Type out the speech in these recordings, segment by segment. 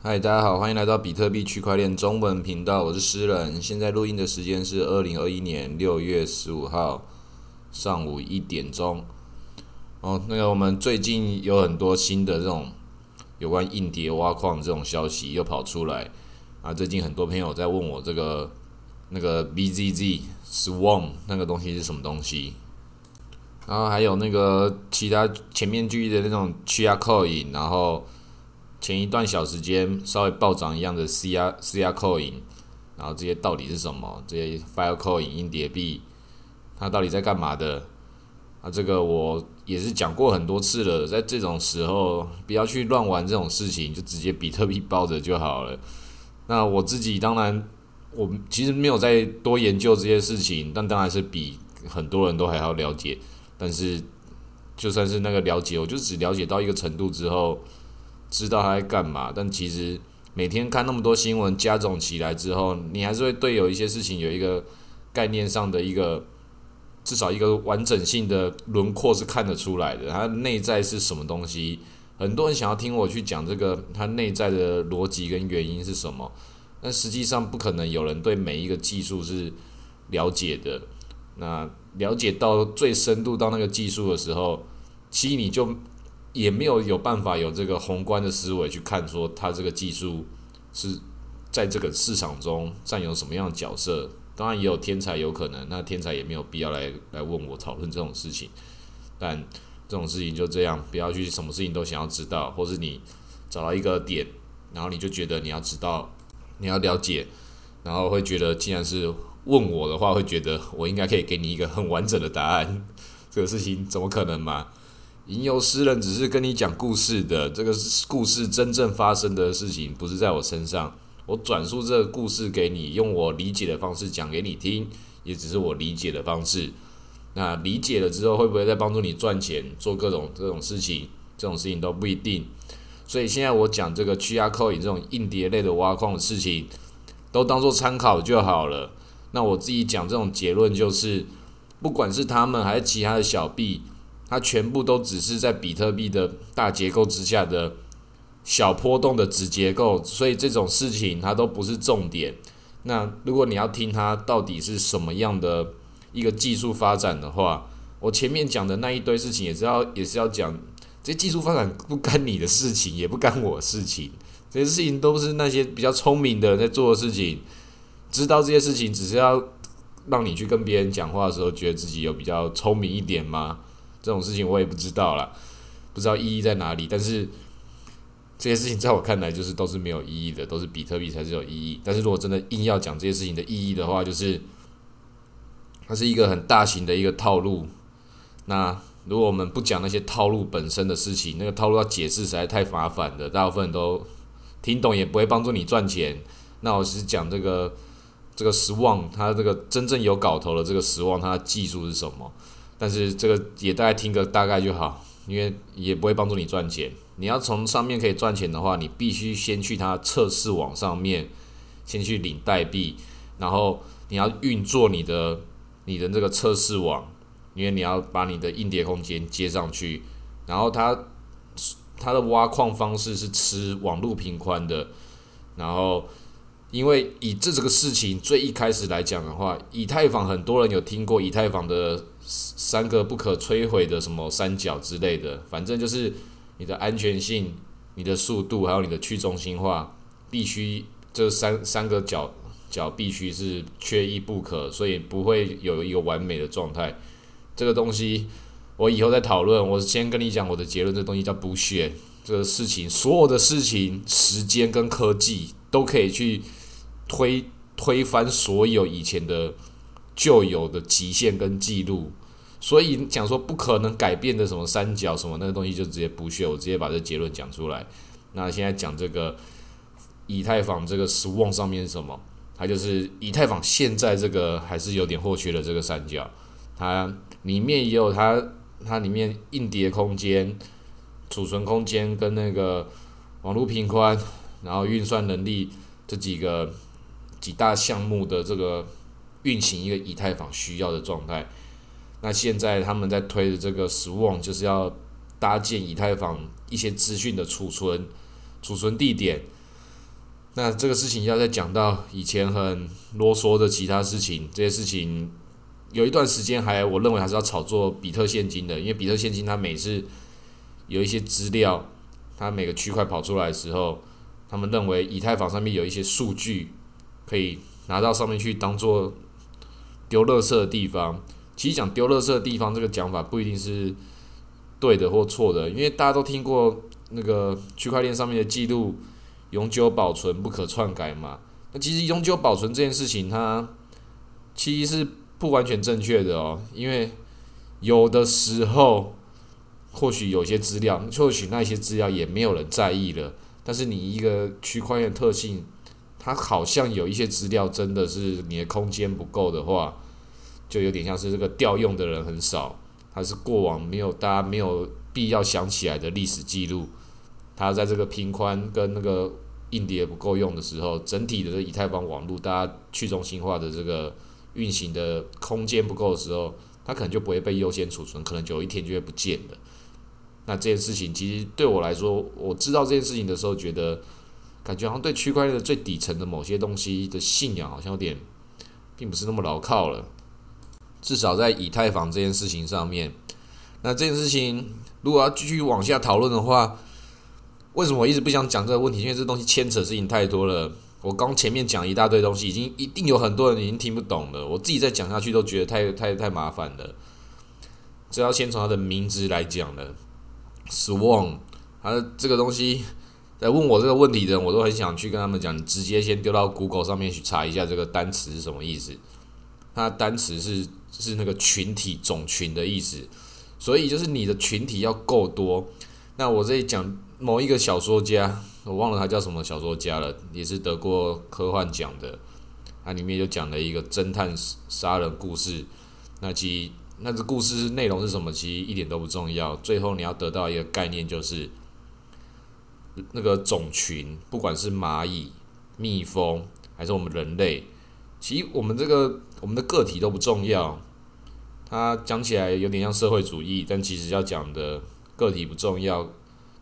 嗨，大家好，欢迎来到比特币区块链中文频道，我是诗人。现在录音的时间是二零二一年六月十五号上午一点钟。哦，那个我们最近有很多新的这种有关硬碟挖矿这种消息又跑出来啊，最近很多朋友在问我这个那个 BZZ Swarm 那个东西是什么东西，然后还有那个其他前面句的那种 Chia Coin，然后。前一段小时间稍微暴涨一样的 C R C R Coin，然后这些到底是什么？这些 File Coin 硬碟币，它到底在干嘛的？啊，这个我也是讲过很多次了，在这种时候不要去乱玩这种事情，就直接比特币抱着就好了。那我自己当然，我其实没有再多研究这些事情，但当然是比很多人都还要了解。但是就算是那个了解，我就只了解到一个程度之后。知道他在干嘛，但其实每天看那么多新闻加总起来之后，你还是会对有一些事情有一个概念上的一个至少一个完整性的轮廓是看得出来的。它内在是什么东西？很多人想要听我去讲这个它内在的逻辑跟原因是什么，但实际上不可能有人对每一个技术是了解的。那了解到最深度到那个技术的时候，其实你就。也没有有办法有这个宏观的思维去看，说它这个技术是在这个市场中占有什么样的角色。当然也有天才有可能，那天才也没有必要来来问我讨论这种事情。但这种事情就这样，不要去什么事情都想要知道，或是你找到一个点，然后你就觉得你要知道，你要了解，然后会觉得既然是问我的话，会觉得我应该可以给你一个很完整的答案。这个事情怎么可能嘛？吟游诗人只是跟你讲故事的，这个故事真正发生的事情不是在我身上，我转述这个故事给你，用我理解的方式讲给你听，也只是我理解的方式。那理解了之后，会不会再帮助你赚钱，做各种这种事情？这种事情都不一定。所以现在我讲这个去压扣引这种硬碟类的挖矿的事情，都当做参考就好了。那我自己讲这种结论就是，不管是他们还是其他的小币。它全部都只是在比特币的大结构之下的小波动的子结构，所以这种事情它都不是重点。那如果你要听它到底是什么样的一个技术发展的话，我前面讲的那一堆事情也是要也是要讲，这技术发展不干你的事情，也不干我事情，这些事情都是那些比较聪明的人在做的事情。知道这些事情，只是要让你去跟别人讲话的时候，觉得自己有比较聪明一点吗？这种事情我也不知道了，不知道意义在哪里。但是这些事情在我看来就是都是没有意义的，都是比特币才是有意义。但是如果真的硬要讲这些事情的意义的话，就是它是一个很大型的一个套路。那如果我们不讲那些套路本身的事情，那个套路要解释实在太麻烦了，大部分人都听懂也不会帮助你赚钱。那我是讲这个这个十望，它这个真正有搞头的这个十望，它的技术是什么？但是这个也大概听个大概就好，因为也不会帮助你赚钱。你要从上面可以赚钱的话，你必须先去它测试网上面，先去领代币，然后你要运作你的你的这个测试网，因为你要把你的硬碟空间接上去，然后它它的挖矿方式是吃网络频宽的，然后因为以这这个事情最一开始来讲的话，以太坊很多人有听过以太坊的。三个不可摧毁的什么三角之类的，反正就是你的安全性、你的速度，还有你的去中心化，必须这三三个角角必须是缺一不可，所以不会有一个完美的状态。这个东西我以后再讨论。我先跟你讲我的结论，这东西叫不屑。这个事情，所有的事情，时间跟科技都可以去推推翻所有以前的。旧有的极限跟记录，所以讲说不可能改变的什么三角什么那个东西就直接不需要，我直接把这结论讲出来。那现在讲这个以太坊这个 Swan 上面是什么？它就是以太坊现在这个还是有点或缺的这个三角，它里面也有它它里面硬碟空间、储存空间跟那个网络频宽，然后运算能力这几个几大项目的这个。运行一个以太坊需要的状态，那现在他们在推的这个 Swarm 就是要搭建以太坊一些资讯的储存储存地点，那这个事情要再讲到以前很啰嗦的其他事情，这些事情有一段时间还我认为还是要炒作比特现金的，因为比特现金它每次有一些资料，它每个区块跑出来的时候，他们认为以太坊上面有一些数据可以拿到上面去当做丢垃圾的地方。其实讲丢垃圾的地方这个讲法不一定是对的或错的，因为大家都听过那个区块链上面的记录。永久保存不可篡改嘛？那其实永久保存这件事情，它其实是不完全正确的哦。因为有的时候，或许有些资料，或许那些资料也没有人在意了。但是你一个区块链特性，它好像有一些资料真的是你的空间不够的话，就有点像是这个调用的人很少，它是过往没有大家没有必要想起来的历史记录。它在这个频宽跟那个硬碟不够用的时候，整体的这以太坊网络，大家去中心化的这个运行的空间不够的时候，它可能就不会被优先储存，可能有一天就会不见了。那这件事情其实对我来说，我知道这件事情的时候，觉得感觉好像对区块链的最底层的某些东西的信仰好像有点，并不是那么牢靠了。至少在以太坊这件事情上面，那这件事情如果要继续往下讨论的话，为什么我一直不想讲这个问题？因为这东西牵扯事情太多了。我刚前面讲一大堆东西，已经一定有很多人已经听不懂了。我自己再讲下去都觉得太太太麻烦了。这要先从它的名字来讲了，Swan，它这个东西在问我这个问题的人，我都很想去跟他们讲，你直接先丢到 Google 上面去查一下这个单词是什么意思。它单词是是那个群体种群的意思，所以就是你的群体要够多。那我这里讲。某一个小说家，我忘了他叫什么小说家了，也是得过科幻奖的。它里面就讲了一个侦探杀人故事。那其那这故事内容是什么？其实一点都不重要。最后你要得到一个概念，就是那个种群，不管是蚂蚁、蜜蜂，还是我们人类，其实我们这个我们的个体都不重要。它讲起来有点像社会主义，但其实要讲的个体不重要。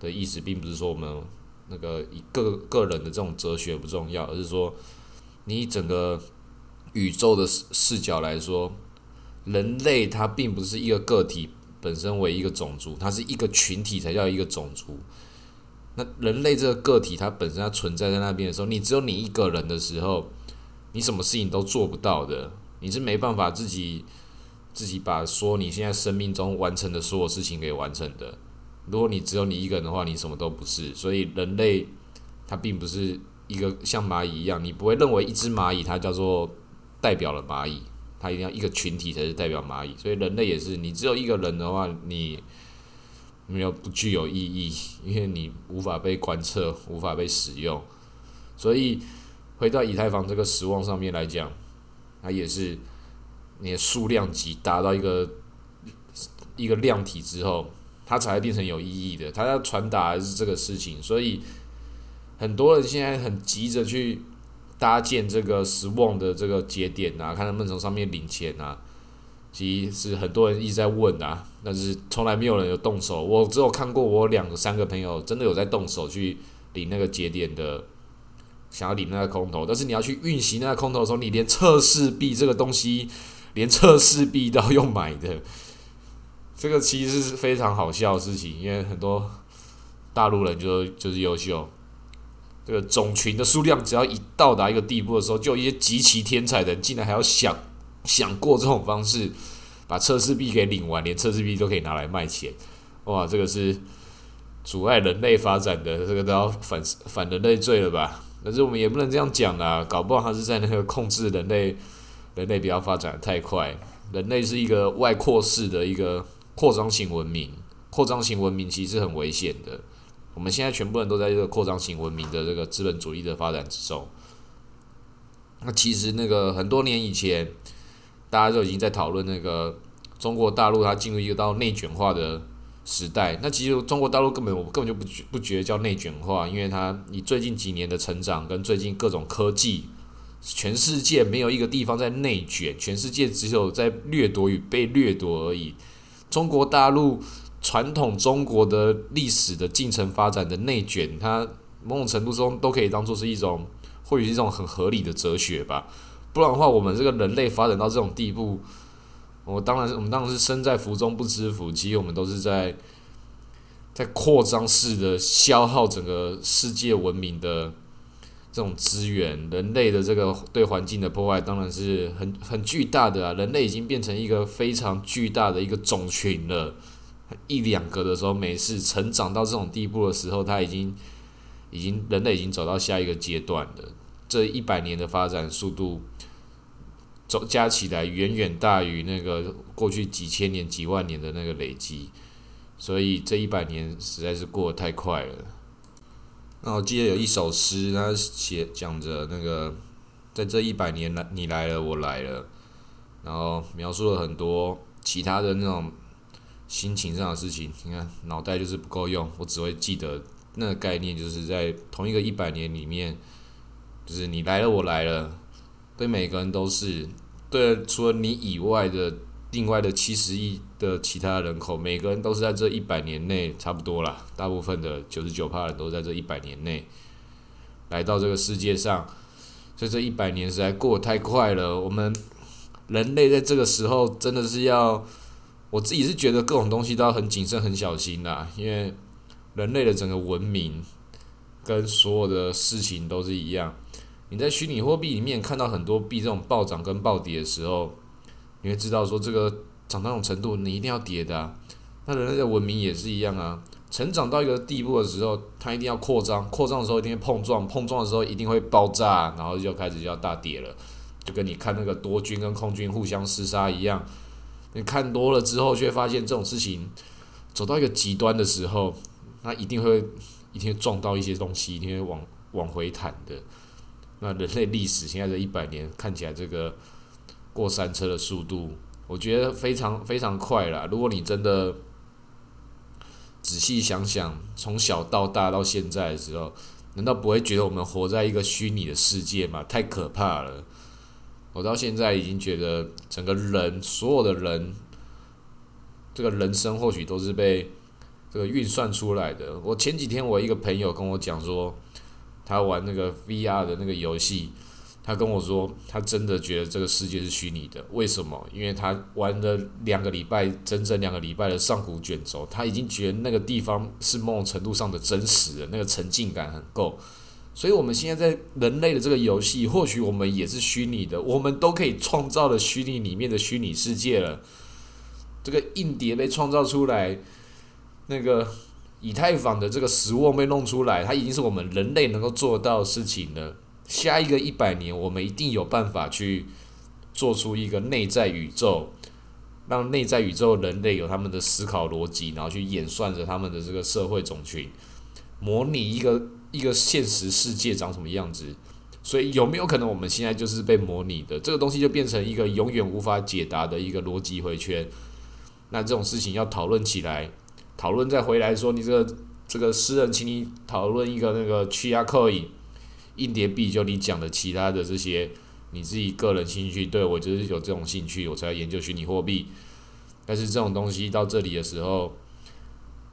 的意思并不是说我们那个以个个人的这种哲学不重要，而是说你整个宇宙的视视角来说，人类它并不是一个个体本身为一个种族，它是一个群体才叫一个种族。那人类这个个体它本身它存在在那边的时候，你只有你一个人的时候，你什么事情都做不到的，你是没办法自己自己把说你现在生命中完成的所有事情给完成的。如果你只有你一个人的话，你什么都不是。所以人类它并不是一个像蚂蚁一样，你不会认为一只蚂蚁它叫做代表了蚂蚁，它一定要一个群体才是代表蚂蚁。所以人类也是，你只有一个人的话，你没有不具有意义，因为你无法被观测，无法被使用。所以回到以太坊这个实望上面来讲，它也是你的数量级达到一个一个量体之后。它才会变成有意义的，它要传达的是这个事情，所以很多人现在很急着去搭建这个十旺的这个节点啊，看能不能从上面领钱啊，其实是很多人一直在问啊，但是从来没有人有动手。我只有看过我两三个朋友真的有在动手去领那个节点的，想要领那个空投，但是你要去运行那个空投的时候，你连测试币这个东西，连测试币都要用买的。这个其实是非常好笑的事情，因为很多大陆人就就是优秀，这个种群的数量只要一到达一个地步的时候，就一些极其天才的人竟然还要想想过这种方式，把测试币给领完，连测试币都可以拿来卖钱，哇，这个是阻碍人类发展的，这个都要反反人类罪了吧？可是我们也不能这样讲啊，搞不好他是在那个控制人类，人类不要发展的太快，人类是一个外扩式的一个。扩张型文明，扩张型文明其实很危险的。我们现在全部人都在这个扩张型文明的这个资本主义的发展之中。那其实那个很多年以前，大家就已经在讨论那个中国大陆它进入一个到内卷化的时代。那其实中国大陆根本我根本就不不觉得叫内卷化，因为它你最近几年的成长跟最近各种科技，全世界没有一个地方在内卷，全世界只有在掠夺与被掠夺而已。中国大陆传统中国的历史的进程发展的内卷，它某种程度中都可以当做是一种，或许是一种很合理的哲学吧。不然的话，我们这个人类发展到这种地步，我当然我们当然是身在福中不知福。其实我们都是在在扩张式的消耗整个世界文明的这种资源，人类的这个对环境的破坏当然是很很巨大的啊！人类已经变成一个非常巨大的一个种群了。一两个的时候没事，成长到这种地步的时候，它已经已经人类已经走到下一个阶段了。这一百年的发展速度，走加起来远远大于那个过去几千年、几万年的那个累积，所以这一百年实在是过得太快了。那我记得有一首诗，它写讲着那个，在这一百年来，你来了，我来了，然后描述了很多其他的那种。心情上的事情，你看脑袋就是不够用，我只会记得那个概念，就是在同一个一百年里面，就是你来了，我来了，对每个人都是，对除了你以外的另外的七十亿的其他人口，每个人都是在这一百年内差不多啦，大部分的九十九趴人都在这一百年内来到这个世界上，所以这一百年实在过得太快了，我们人类在这个时候真的是要。我自己是觉得各种东西都要很谨慎、很小心啦，因为人类的整个文明跟所有的事情都是一样。你在虚拟货币里面看到很多币这种暴涨跟暴跌的时候，你会知道说这个涨到那种程度，你一定要跌的。那人类的文明也是一样啊，成长到一个地步的时候，它一定要扩张，扩张的时候一定会碰撞，碰撞的时候一定会爆炸，然后就开始要大跌了，就跟你看那个多军跟空军互相厮杀一样。你看多了之后，却发现这种事情走到一个极端的时候，那一定会一定会撞到一些东西，一定会往往回弹的。那人类历史现在这一百年看起来，这个过山车的速度，我觉得非常非常快了。如果你真的仔细想想，从小到大到现在的时候，难道不会觉得我们活在一个虚拟的世界吗？太可怕了！我到现在已经觉得，整个人所有的人，这个人生或许都是被这个运算出来的。我前几天我一个朋友跟我讲说，他玩那个 VR 的那个游戏，他跟我说，他真的觉得这个世界是虚拟的。为什么？因为他玩了两个礼拜，整整两个礼拜的上古卷轴，他已经觉得那个地方是某种程度上的真实的，那个沉浸感很够。所以，我们现在在人类的这个游戏，或许我们也是虚拟的，我们都可以创造了虚拟里面的虚拟世界了。这个硬碟被创造出来，那个以太坊的这个食物被弄出来，它已经是我们人类能够做到的事情了。下一个一百年，我们一定有办法去做出一个内在宇宙，让内在宇宙人类有他们的思考逻辑，然后去演算着他们的这个社会种群，模拟一个。一个现实世界长什么样子？所以有没有可能我们现在就是被模拟的？这个东西就变成一个永远无法解答的一个逻辑回圈。那这种事情要讨论起来，讨论再回来说，你这个这个诗人，请你讨论一个那个去压扣以硬碟币，就你讲的其他的这些，你自己个人兴趣，对我就是有这种兴趣，我才研究虚拟货币。但是这种东西到这里的时候。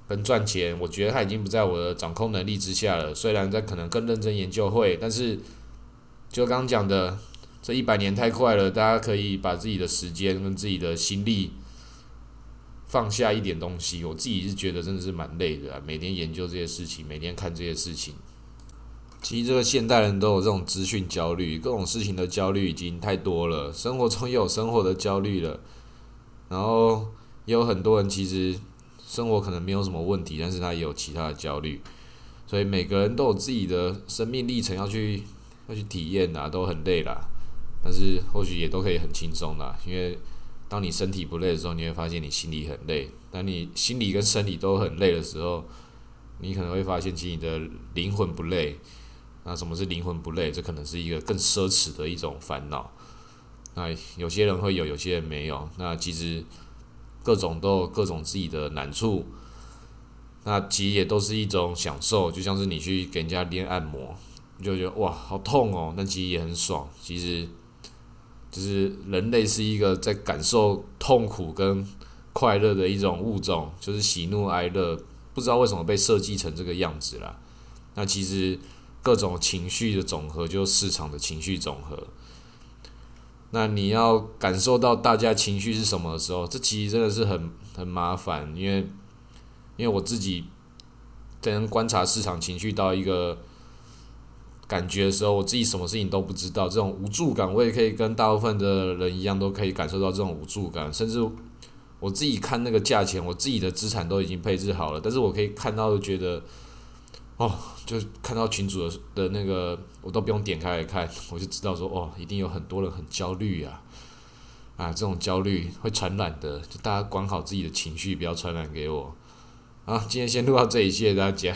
跟赚钱，我觉得他已经不在我的掌控能力之下了。虽然在可能更认真研究会，但是就刚讲的，这一百年太快了，大家可以把自己的时间跟自己的心力放下一点东西。我自己是觉得真的是蛮累的，每天研究这些事情，每天看这些事情。其实这个现代人都有这种资讯焦虑，各种事情的焦虑已经太多了，生活中也有生活的焦虑了，然后也有很多人其实。生活可能没有什么问题，但是他也有其他的焦虑，所以每个人都有自己的生命历程要去要去体验啊，都很累啦。但是或许也都可以很轻松啦，因为当你身体不累的时候，你会发现你心里很累；当你心理跟生理都很累的时候，你可能会发现其实你的灵魂不累。那什么是灵魂不累？这可能是一个更奢侈的一种烦恼。那有些人会有，有些人没有。那其实。各种都有各种自己的难处，那其实也都是一种享受，就像是你去给人家练按摩，你就觉得哇好痛哦，但其实也很爽。其实，就是人类是一个在感受痛苦跟快乐的一种物种，就是喜怒哀乐，不知道为什么被设计成这个样子啦。那其实各种情绪的总和，就是市场的情绪总和。那你要感受到大家情绪是什么的时候，这其实真的是很很麻烦，因为因为我自己在观察市场情绪到一个感觉的时候，我自己什么事情都不知道，这种无助感，我也可以跟大部分的人一样，都可以感受到这种无助感，甚至。我自己看那个价钱，我自己的资产都已经配置好了，但是我可以看到，觉得，哦，就看到群主的的那个，我都不用点开来看，我就知道说，哦，一定有很多人很焦虑啊，啊，这种焦虑会传染的，就大家管好自己的情绪，不要传染给我。啊，今天先录到这里，谢谢大家。